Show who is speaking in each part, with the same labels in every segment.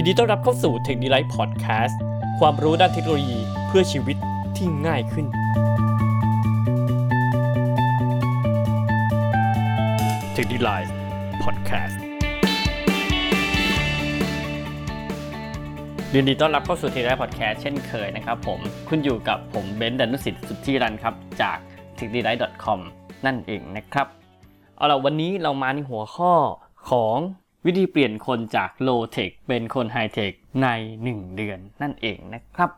Speaker 1: ยินดีต้อนรับเข้าสู่ Tech d e l i g h t Podcast ความรู้ด้านเทคโนโลยีเพื่อชีวิตที่ง่ายขึ้น Tech d e l i g h t Podcast ยินดีต้อนรับเข้าสู่ Tech d e l i g h t Podcast เช่นเคยนะครับผมคุณอยู่กับผมเบนซ์ดันุสิทธิ์สุทธิรันครับ จาก t e c h d e l i g h t c o m นั่นเองนะครับ เอาล่ะวันนี้เรามาในหัวข้อของ วิธีเปลี่ยนคนจาก low tech เป็นคน high tech ใน 1 เดือนนั่นเองนะครับ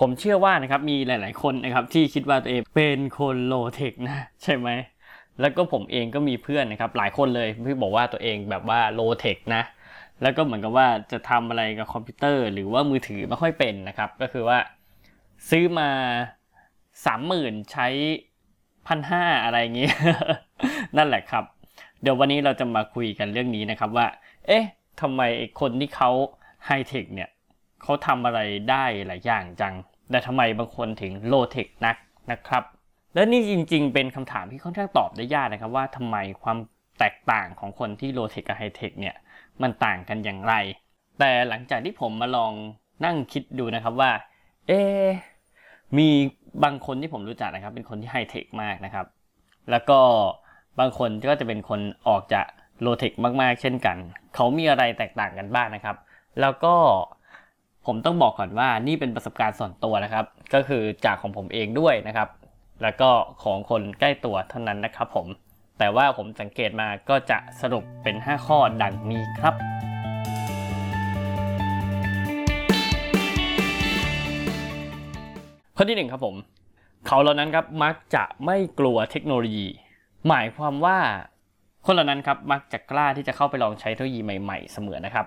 Speaker 1: ผมเชื่อว่านะครับมีหลาย ๆ คนนะครับที่คิดว่าตัวเองเป็นคน low tech นะใช่ไหมแล้วก็ผมเองก็มีเพื่อนนะครับหลายคนเลยที่บอกว่าตัวเองแบบว่า low tech นะแล้วก็เหมือนกับว่าจะทำอะไรกับคอมพิวเตอร์ หรือว่ามือถือไม่ค่อยเป็นนะครับ ก็คือว่าซื้อมาสามหมื่นใช้พันห้าอะไรอย่างนี้นั่นแหละครับ เดี๋ยววันนี้เราจะมาคุยกันเรื่องนี้นะครับว่า เอ๊ะทำไมคนที่เขาไฮเทคเนี่ยเขาทำอะไรได้หลายอย่างจัง แต่ทำไมบางคนถึง low tech นักนะครับ และนี่จริงๆ เป็นคำถามที่ค่อนข้างตอบได้ยากนะครับว่าทำไมความแตกต่างของคนที่ low tech กับไฮเทคเนี่ยมันต่างกันอย่างไร แต่หลังจากที่ผมมาลองนั่งคิดดูนะครับว่า เอ๊ะมีบางคนที่ผมรู้จักนะครับ เป็นคนที่ไฮเทคมากนะครับ แล้วก็ บางคนก็จะเป็นคนออกจากโลเทคมากๆ เช่นกัน เขามีอะไรแตกต่างกันบ้างนะครับ แล้วก็ผมต้องบอกก่อนว่านี่เป็นประสบการณ์ส่วนตัวนะครับ ก็คือจากของผมเองด้วยนะครับ แล้วก็ของคนใกล้ตัวเท่านั้นนะครับผม แต่ว่าผมสังเกตมาก็จะสรุปเป็น 5 ข้อดังนี้ครับ ข้อที่หนึ่งครับผม เขาเหล่านั้นครับมักจะไม่กลัวเทคโนโลยี หมายความว่าคนเหล่านั้นครับมักจะกล้าที่จะเข้าไปลองใช้เทคโนโลยีใหม่ๆ เสมอนะครับ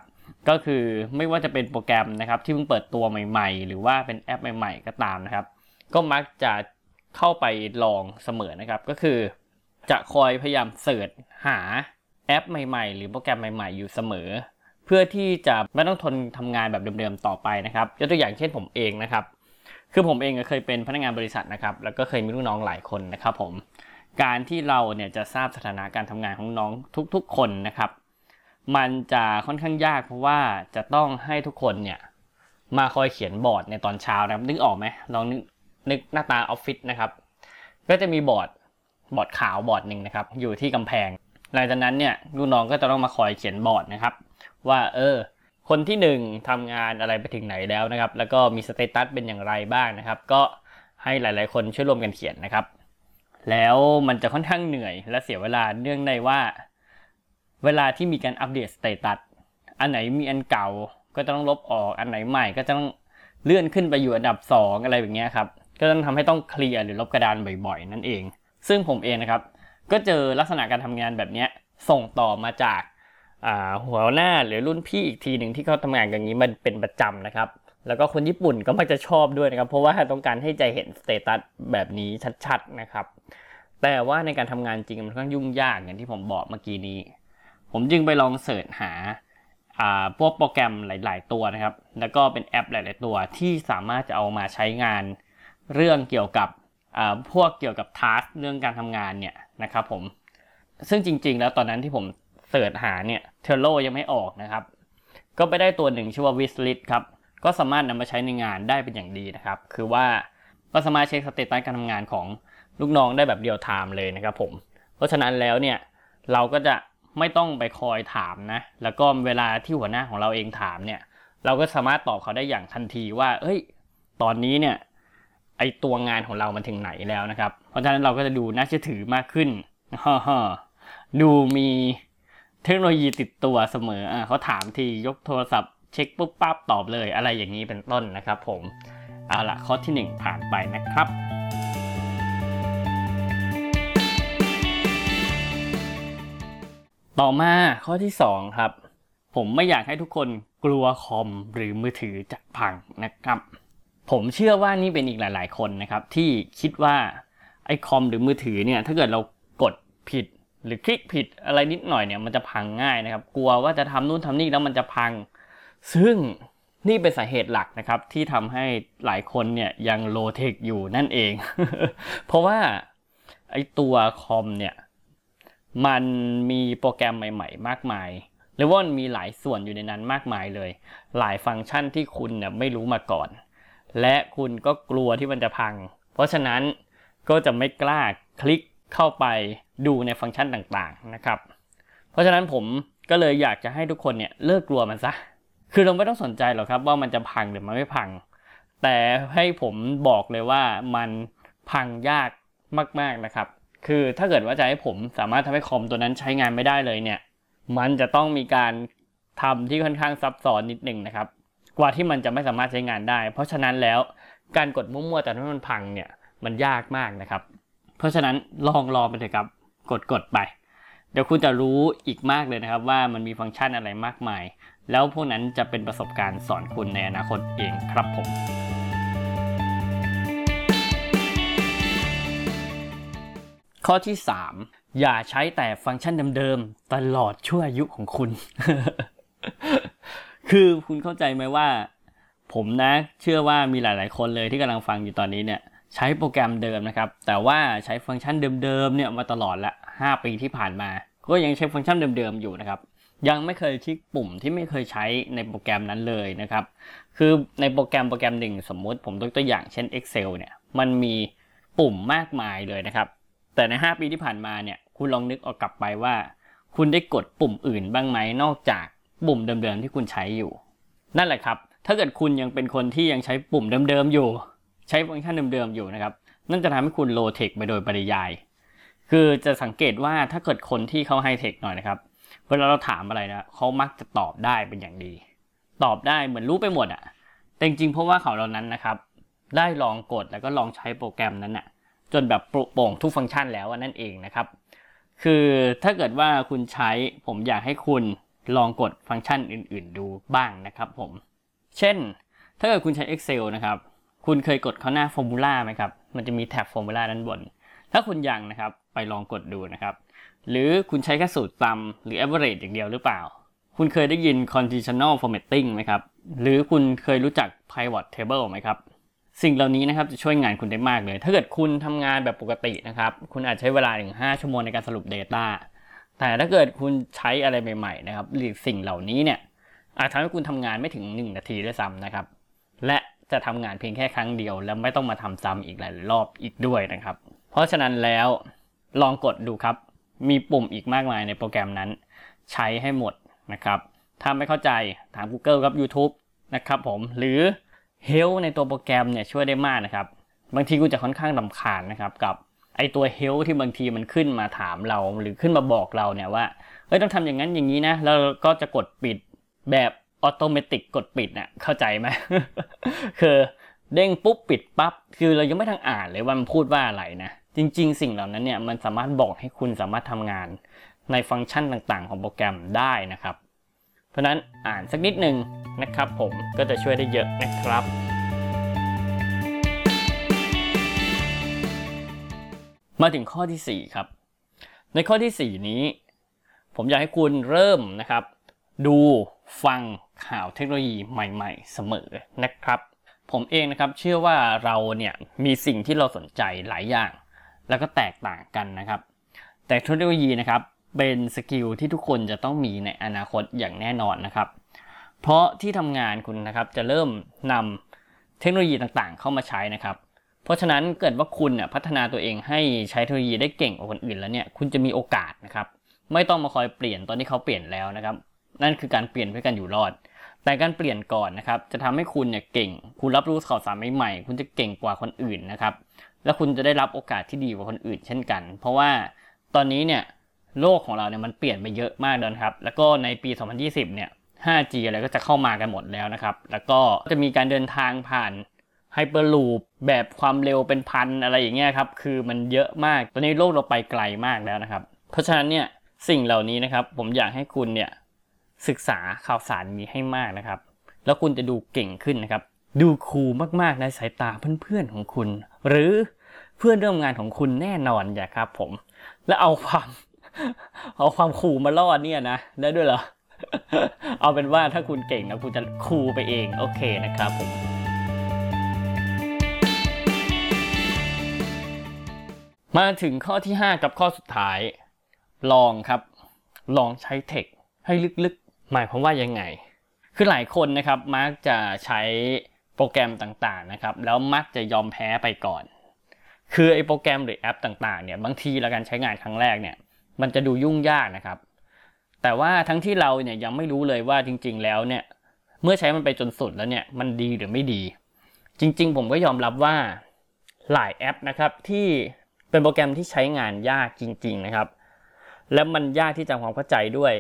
Speaker 1: ก็คือไม่ว่าจะเป็นโปรแกรมนะครับที่เพิ่งเปิดตัวใหม่ๆ หรือว่าเป็นแอปใหม่ๆ ก็ตามนะครับ ก็มักจะเข้าไปลองเสมอนะครับ ก็คือ จะคอยพยายามเสิร์ชหาแอปใหม่ๆ หรือโปรแกรมใหม่ๆ อยู่เสมอ เพื่อที่จะไม่ต้องทนทำงานแบบเดิมๆต่อไปนะครับยกตัวอย่างเช่นผมเองนะครับ คือผมเองก็เคยเป็นพนักงานบริษัทนะครับ แล้วก็เคยมีลูกน้องหลายคนนะครับผม การที่เราเนี่ยจะทราบสถานะการทำงานของน้องทุกๆคนนะครับ มันจะค่อนข้างยากเพราะว่าจะต้องให้ทุกคนเนี่ยมาคอยเขียนบอร์ดในตอนเช้านะครับนึกออกไหมลองนึกนึกหน้าตาออฟฟิศนะครับ ก็จะมีบอร์ดบอร์ดขาวบอร์ดหนึ่งนะครับ อยู่ที่กำแพง หลังจากนั้นเนี่ยลูกน้องก็จะต้องมาคอยเขียนบอร์ดนะครับ ว่าเออคนที่หนึ่งทำงานอะไรไปถึงไหนแล้วนะครับ แล้วก็มี status เป็นอย่างไรบ้างนะครับ ก็ให้หลาย ๆ คนช่วยร่วมกันเขียนนะครับ แล้วมันจะค่อนข้างเหนื่อยและเสียเวลาเนื่องในว่า เวลาที่มีการอัปเดต status อันไหนมีอันเก่าก็จะต้องลบออก อันไหนใหม่ก็จะต้องเลื่อนขึ้นไปอยู่อันดับ 2 อะไรแบบนี้ครับ ก็ต้องทำให้ต้องเคลียร์หรือลบกระดานบ่อยๆ นั่นเอง ซึ่งผมเองนะครับ ก็เจอลักษณะการทำงานแบบนี้ส่งต่อมาจากหัวหน้าหรือรุ่นพี่อีกทีหนึ่งที่เขาทำงานอย่างนี้มันเป็นประจำนะครับ แล้วก็คนญี่ปุ่นก็มักจะชอบด้วยนะครับ เพราะว่าต้องการให้นายเห็น status แบบนี้ชัดๆนะครับ แต่ว่าในการทำงานจริงมันค่อนข้างยุ่งยากอย่างที่ผมบอกเมื่อกี้นี้ ผมจึงไปลอง search หาพวกโปรแกรมหลาย ๆ ตัวนะครับ แล้วก็เป็นแอปหลาย ๆ ตัวที่สามารถจะเอามาใช้งานเรื่องเกี่ยวกับพวกเกี่ยวกับ task เรื่องการทำงานเนี่ยนะครับผม ซึ่งจริง ๆ แล้วตอนนั้นที่ผม search หาเนี่ย Trello ยังไม่ออกนะครับ ก็ไปได้ตัวหนึ่งชื่อว่า Wishlist ครับ ก็สามารถนำมาใช้ในงานได้เป็นอย่างดีนะครับ คือว่าก็สามารถเช็ค status การทำงานของลูกน้องได้แบบ real time เลยนะครับผม เพราะฉะนั้นแล้วเนี่ยเราก็จะไม่ต้องไปคอยถามนะ แล้วก็เวลาที่หัวหน้าของเราเองถามเนี่ย เราก็สามารถตอบเขาได้อย่างทันทีว่า เอ้ย ตอนนี้เนี่ยไอตัวงานของเรามันถึงไหนแล้วนะครับ เพราะฉะนั้นเราก็จะดูน่าเชื่อถือมากขึ้นฮ่ฮดูมีเทคโนโลยีติดตัวเสมออ่าเขาถามทียกโทรศัพท์ เช็คปุ๊บปั๊บตอบเลยอะไรอย่างนี้เป็นต้นนะครับผม เอาละข้อที่ 1 ผ่านไปนะครับ ต่อมาข้อที่ 2 ครับ ผมไม่อยากให้ทุกคนกลัวคอมหรือมือถือจะพังนะครับ ผมเชื่อว่านี่เป็นอีกหลาย ๆ คนนะครับ ที่คิดว่าไอ้คอมหรือมือถือเนี่ยถ้าเกิดเรากดผิดหรือคลิกผิดอะไรนิดหน่อยเนี่ยมันจะพังง่ายนะครับ กลัวว่าจะทำนู่นทำนี่แล้วมันจะพัง ซึ่งนี่เป็นสาเหตุหลักนะครับที่ทำให้หลายคนเนี่ยยังโลเทคอยู่นั่นเอง เพราะว่าไอตัวคอมเนี่ยมันมีโปรแกรมใหม่ๆ มากมายหรือว่ามันมีหลายส่วนอยู่ในนั้นมากมายเลย หลายฟังก์ชันที่คุณเนี่ยไม่รู้มาก่อน และคุณก็กลัวที่มันจะพัง เพราะฉะนั้นก็จะไม่กล้าคลิกเข้าไปดูในฟังก์ชันต่างๆนะครับ เพราะฉะนั้นผมก็เลยอยากจะให้ทุกคนเนี่ยเลิกกลัวมันซะ คือเราไม่ต้องสนใจหรอกครับว่ามันจะพังหรือมันไม่พัง แต่ให้ผมบอกเลยว่ามันพังยากมากๆนะครับ คือถ้าเกิดว่าจะให้ผมสามารถทำให้คอมตัวนั้นใช้งานไม่ได้เลยเนี่ย มันจะต้องมีการทำที่ค่อนข้างซับซ้อนนิดหนึ่งนะครับ กว่าที่มันจะไม่สามารถใช้งานได้ เพราะฉะนั้นแล้วการกดมั่วๆแต่ถ้ามันพังเนี่ยมันยากมากนะครับ เพราะฉะนั้นลองลองไปเถอะครับ กดกดไป เดี๋ยวคุณจะรู้อีกมากเลยนะครับ ว่ามันมีฟังก์ชันอะไรมากมาย แล้วพวกนั้นจะเป็นประสบการณ์สอนคุณในอนาคตเองครับผม ข้อที่ 3 อย่าใช้แต่ฟังก์ชันเดิมๆ ตลอดชั่วอายุของคุณ คือคุณเข้าใจไหมว่า ผมนะ เชื่อว่ามีหลาย ๆ คนเลยที่กำลังฟังอยู่ตอนนี้เนี่ยใช้โปรแกรมเดิมนะครับ แต่ว่าใช้ฟังก์ชันเดิมๆเนี่ยมาตลอดละ 5 ปีที่ผ่านมา ก็ยังใช้ฟังก์ชันเดิมๆอยู่นะครับ ยังไม่เคยคลิกปุ่มที่ไม่เคยใช้ในโปรแกรมนั้นเลยนะครับ คือในโปรแกรมโปรแกรมหนึ่งสมมุติผมยกตัวอย่างเช่น Excel เนี่ย มันมีปุ่มมากมายเลยนะครับ แต่ใน 5 ปีที่ผ่านมาเนี่ย คุณลองนึกออกกลับไปว่า คุณได้กดปุ่มอื่นบ้างไหมนอกจากปุ่มเดิมๆที่คุณใช้อยู่ นั่นแหละครับ ถ้าเกิดคุณยังเป็นคนที่ยังใช้ปุ่มเดิมๆอยู่ ใช้ฟังก์ชันเดิมๆอยู่นะครับ นั่นจะทำให้คุณโลเทคไปโดยปริยาย คือจะสังเกตว่าถ้าเกิดคนที่เขาไฮเทคหน่อยนะครับ เวลาเราถามอะไรนะเขามักจะตอบได้เป็นอย่างดี ตอบได้เหมือนรู้ไปหมดอะแต่จริงๆเพราะว่าเขาเหล่านั้นนะครับ ได้ลองกดแล้วก็ลองใช้โปรแกรมนั้นอะจนแบบโปร่งทุกฟังก์ชันแล้วนั่นเองนะครับ คือถ้าเกิดว่าคุณใช้ผมอยากให้คุณลองกดฟังก์ชันอื่น ๆ ดูบ้างนะครับผม เช่น ถ้าเกิดคุณใช้ Excel นะครับ คุณเคยกดเข้าหน้า Formula ไหมครับ มันจะมีแท็บ Formula ด้านบน ถ้าคุณยังนะครับไปลองกดดูนะครับ หรือคุณใช้แค่สูตรตำหรือ average อย่างเดียวหรือเปล่า คุณเคยได้ยิน conditional formatting ไหมครับ หรือคุณเคยรู้จัก pivot table ไหมครับ สิ่งเหล่านี้นะครับจะช่วยงานคุณได้มากเลย ถ้าเกิดคุณทำงานแบบปกตินะครับ คุณอาจใช้เวลาถึง 5 ชั่วโมงในการสรุป Data แต่ถ้าเกิดคุณใช้อะไรใหม่ๆนะครับหรือสิ่งเหล่านี้เนี่ยอาจทำให้คุณทำงานไม่ถึง 1 นาทีด้วยซ้ำนะครับ และจะทำงานเพียงแค่ครั้งเดียว แล้วไม่ต้องมาทำซ้ำอีกหลายรอบอีกด้วยนะครับ เพราะฉะนั้นแล้วลองกดดูครับ มีปุ่มอีกมากมายในโปรแกรมนั้น ใช้ให้หมดนะครับ ถ้าไม่เข้าใจถาม Google กับ YouTube นะครับผม หรือ Help ในตัวโปรแกรมเนี่ยช่วยได้มากนะครับ บางทีคุณจะค่อนข้างรำคาญนะครับกับไอตัว Help ที่บางทีมันขึ้นมาถามเรา หรือขึ้นมาบอกเราเนี่ยว่าเฮ้ยต้องทำอย่างนั้นอย่างนี้นะ แล้วก็จะกดปิดแบบ automatic กดปิดน่ะเข้าใจไหมคือเด้งปุ๊บปิดปั๊บคือเรายังไม่ทันอ่านเลยว่ามันพูดว่าอะไรนะ จริง ๆ สิ่งเหล่านั้นเนี่ยมันสามารถบอกให้คุณสามารถทำงานในฟังก์ชันต่างๆ ของโปรแกรมได้นะครับ เพราะฉะนั้นอ่านสักนิดหนึ่งนะครับ ผมก็จะช่วยได้เยอะนะครับ มาถึงข้อที่ 4 ครับ ในข้อที่ 4 นี้ ผมอยากให้คุณเริ่มนะครับ ดูฟังข่าวเทคโนโลยีใหม่ ๆ เสมอนะครับ ผมเองนะครับเชื่อว่าเราเนี่ยมีสิ่งที่เราสนใจหลายอย่าง แล้วก็แตกต่างกันนะครับ แต่เทคโนโลยีนะครับเป็นสกิลที่ทุกคนจะต้องมีในอนาคตอย่างแน่นอนนะครับ เพราะที่ทำงานคุณนะครับจะเริ่มนำเทคโนโลยีต่างๆ เข้ามาใช้นะครับ เพราะฉะนั้นเกิดว่าคุณเนี่ยพัฒนาตัวเองให้ใช้เทคโนโลยีได้เก่งกว่าคนอื่นแล้วเนี่ยคุณจะมีโอกาสนะครับไม่ต้องมาคอยเปลี่ยนตอนที่เขาเปลี่ยนแล้วนะครับ นั่นคือการเปลี่ยนเพื่อการอยู่รอด แต่การเปลี่ยนก่อนนะครับ จะทำให้คุณเนี่ยเก่ง คุณรับรู้ข่าวสารใหม่ๆคุณจะเก่งกว่าคนอื่นนะครับ แล้วคุณจะได้รับโอกาสที่ดีกว่าคนอื่นเช่นกัน เพราะว่าตอนนี้เนี่ยโลกของเราเนี่ยมันเปลี่ยนไปเยอะมากเลยนครับ แล้วก็ในปี 2020 เนี่ย 5G อะไรก็จะเข้ามากันหมดแล้วนะครับ แล้วก็จะมีการเดินทางผ่านไฮเปอร์ลูปแบบความเร็วเป็นพันอะไรอย่างเงี้ยครับ คือมันเยอะมาก ตอนนี้โลกเราไปไกลมากแล้วนะครับ เพราะฉะนั้นเนี่ยสิ่งเหล่านี้นะครับ ผมอยากให้คุณเนี่ยศึกษาข่าวสารนี้ให้มากนะครับ แล้วคุณจะดูเก่งขึ้นนะครับ ดูคูลมากๆในสายตาเพื่อนๆของคุณ หรือ เพื่อนร่วมงานของคุณแน่นอนอย่าครับ ผม แล้วเอาความเอาความคูลมาล่อเนี่ยนะได้ด้วยเหรอ เอาเป็นว่าถ้าคุณเก่งนะคุณจะคูลไปเองโอเคนะครับผมมาถึงข้อที่ 5 กับข้อสุดท้าย ลองครับ ลองใช้เทคให้ลึกๆ หมายความว่ายังไง คือหลายคนนะครับมักจะใช้โปรแกรมต่างๆนะครับ แล้วมักจะยอมแพ้ไปก่อน คือไอ้โปรแกรมหรือแอปต่างๆเนี่ยบางทีเราการใช้งานครั้งแรกเนี่ยมันจะดูยุ่งยากนะครับ แต่ว่าทั้งที่เราเนี่ยยังไม่รู้เลยว่าจริง ๆ แล้วเนี่ยเมื่อใช้มันไปจนสุดแล้วเนี่ยมันดีหรือไม่ดี จริง ๆ ผมก็ยอมรับว่าหลายแอปนะครับที่เป็นโปรแกรมที่ใช้งานยากจริง ๆ นะครับ แล้วมันยากที่จะทำความเข้าใจด้วย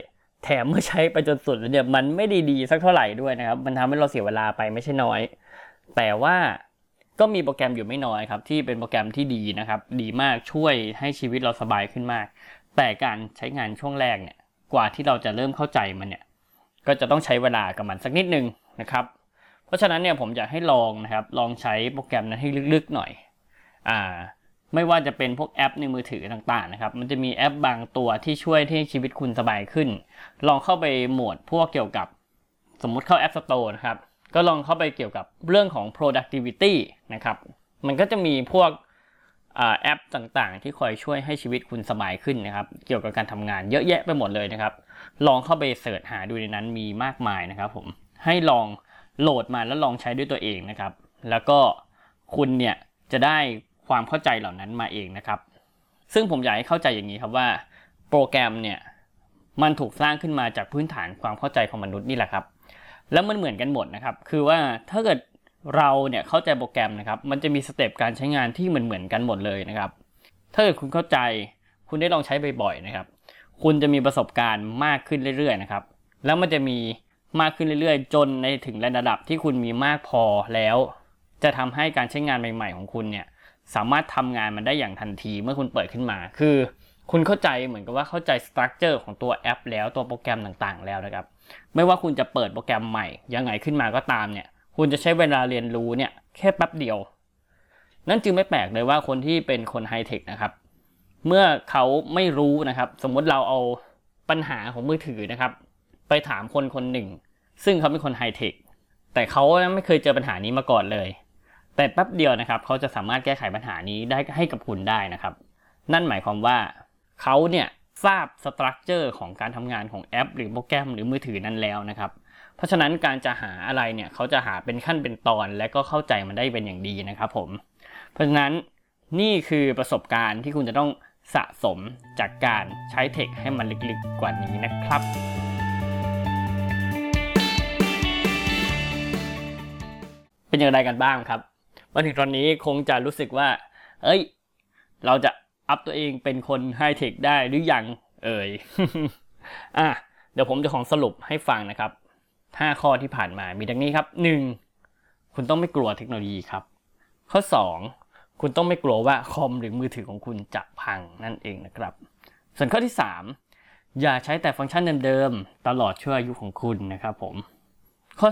Speaker 1: แถมเมื่อใช้ไปจนสุดแล้วเนี่ยมันไม่ได้ดีสักเท่าไหร่ด้วยนะครับ มันทำให้เราเสียเวลาไปไม่ใช่น้อย แต่ว่า ก็มีโปรแกรมอยู่ไม่น้อยครับ ที่เป็นโปรแกรมที่ดีนะครับ ดีมากช่วยให้ชีวิตเราสบายขึ้นมาก แต่การใช้งานช่วงแรกเนี่ยกว่าที่เราจะเริ่มเข้าใจมันเนี่ยก็จะต้องใช้เวลากับมันสักนิดนึงนะครับ เพราะฉะนั้นเนี่ยผมอยากให้ลองนะครับลองใช้โปรแกรมนั้นให้ลึกๆหน่อยอ่าไม่ว่าจะเป็นพวกแอปในมือถือต่างๆนะครับ มันจะมีแอปบางตัวที่ช่วยให้ชีวิตคุณสบายขึ้น ลองเข้าไปโหมดพวกเกี่ยวกับสมมุติเข้า App Store นะครับ ก็ลองเข้าไปเกี่ยวกับเรื่องของ productivity นะครับ มันก็จะมีพวกแอปต่างๆ ที่คอยช่วยให้ชีวิตคุณสบายขึ้นนะครับ เกี่ยวกับการทำงานเยอะแยะไปหมดเลยนะครับ ลองเข้าไปเสิร์ชหาดูในนั้นมีมากมายนะครับผม ให้ลองโหลดมาแล้วลองใช้ด้วยตัวเองนะครับ แล้วก็คุณเนี่ยจะได้ความเข้าใจเหล่านั้นมาเองนะครับ ซึ่งผมอยากให้เข้าใจอย่างนี้ครับว่าโปรแกรมเนี่ยมันถูกสร้างขึ้นมาจากพื้นฐานความเข้าใจของมนุษย์นี่แหละครับ แล้วมันเหมือนกันหมดนะครับ คือว่าถ้าเกิดเราเนี่ยเข้าใจโปรแกรมนะครับ มันจะมีสเต็ปการใช้งานที่เหมือนเหมือนกันหมดเลยนะครับ ถ้าเกิดคุณเข้าใจ คุณได้ลองใช้บ่อยๆนะครับ คุณจะมีประสบการณ์มากขึ้นเรื่อยๆนะครับ แล้วมันจะมีมากขึ้นเรื่อยๆ จนในถึงระดับที่คุณมีมากพอแล้ว จะทำให้การใช้งานใหม่ ๆ ของคุณเนี่ยสามารถทำงานมันได้อย่างทันทีเมื่อคุณเปิดขึ้นมา คือ คุณเข้าใจเหมือนกับว่าเข้าใจสตรัคเจอร์ของตัวแอป แล้วตัวโปรแกรมต่างๆ แล้วนะครับ ไม่ว่าคุณจะเปิดโปรแกรมใหม่ยังไงขึ้นมาก็ตามเนี่ย คุณจะใช้เวลาเรียนรู้เนี่ยแค่แป๊บเดียว นั่นจึงไม่แปลกเลยว่าคนที่เป็นคนไฮเทคนะครับ เมื่อเขาไม่รู้นะครับ สมมติเราเอาปัญหาของมือถือนะครับ ไปถามคนคนหนึ่ง ซึ่งเขาเป็นคนไฮเทคแต่เขาไม่เคยเจอปัญหานี้มาก่อนเลย แต่แป๊บเดียวนะครับ เขาจะสามารถแก้ไขปัญหานี้ได้ให้กับคุณได้นะครับ นั่นหมายความว่าเขาเนี่ย ทราบสตรัคเจอร์ของการทำงานของแอป หรือโปรแกรมหรือมือถือนั้นแล้วนะครับ เพราะฉะนั้นการจะหาอะไรเนี่ยเขาจะหาเป็นขั้นเป็นตอนและก็เข้าใจมันได้เป็นอย่างดีนะครับผม เพราะฉะนั้นนี่คือประสบการณ์ที่คุณจะต้องสะสมจากการใช้เทคให้มันลึกๆกว่านี้นะครับ เป็นอย่างไรกันบ้างครับมาถึงตอนนี้คงจะรู้สึกว่า เอ้ย เราจะ อัพตัวเองเป็นคนไฮเทคได้หรือยัง เอ่ยอะเดี๋ยวผมจะของสรุปให้ฟังนะครับ 5 ข้อที่ผ่านมามีดังนี้ครับ 1. คุณต้องไม่กลัวเทคโนโลยีครับ ข้อ 2. คุณต้องไม่กลัวว่าคอมหรือมือถือของคุณจะพังนั่นเองนะครับ ส่วนข้อที่ 3. อย่าใช้แต่ฟังก์ชันเดิมๆตลอดช่วงอายุของคุณนะครับผม ข้อ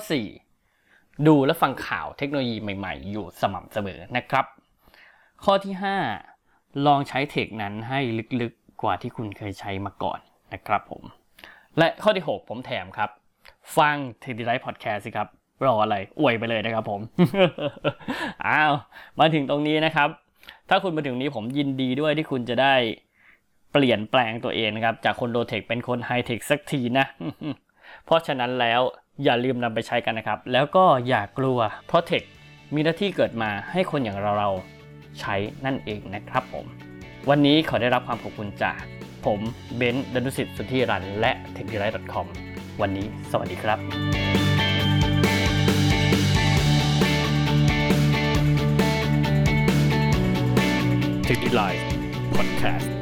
Speaker 1: 4. ดูและฟังข่าวเทคโนโลยีใหม่ ๆ อยู่สม่ำเสมอนะครับ ข้อที่ 5 ลองใช้ tech นั้นให้ลึกๆกว่าที่คุณเคยใช้มาก่อนนะครับผม และข้อที่ 6 ผมแถมครับ ฟัง Tech Delight พอดแคสต์สิครับ รออะไร อวยไปเลยนะครับผม อ้าว มาถึงตรงนี้นะครับ ถ้าคุณมาถึงนี้ผมยินดีด้วยที่คุณจะได้เปลี่ยนแปลงตัวเองนะครับ จากคน low tech เป็นคนไฮเทคสักทีนะ เพราะฉะนั้นแล้วอย่าลืมนำไปใช้กันนะครับ แล้วก็อย่ากลัวเพราะเทคมีหน้าที่เกิดมาให้คนอย่างเราเราๆ ใช้นั่นเองนะครับผม วันนี้ขอได้รับความขอบคุณจากผมเบนซ์ดนุสิทธิ์สุทธิรันและ t e c h d e l i g h t c o m วันนี้สวัสดีครับ t e c h d e l i g h t Podcast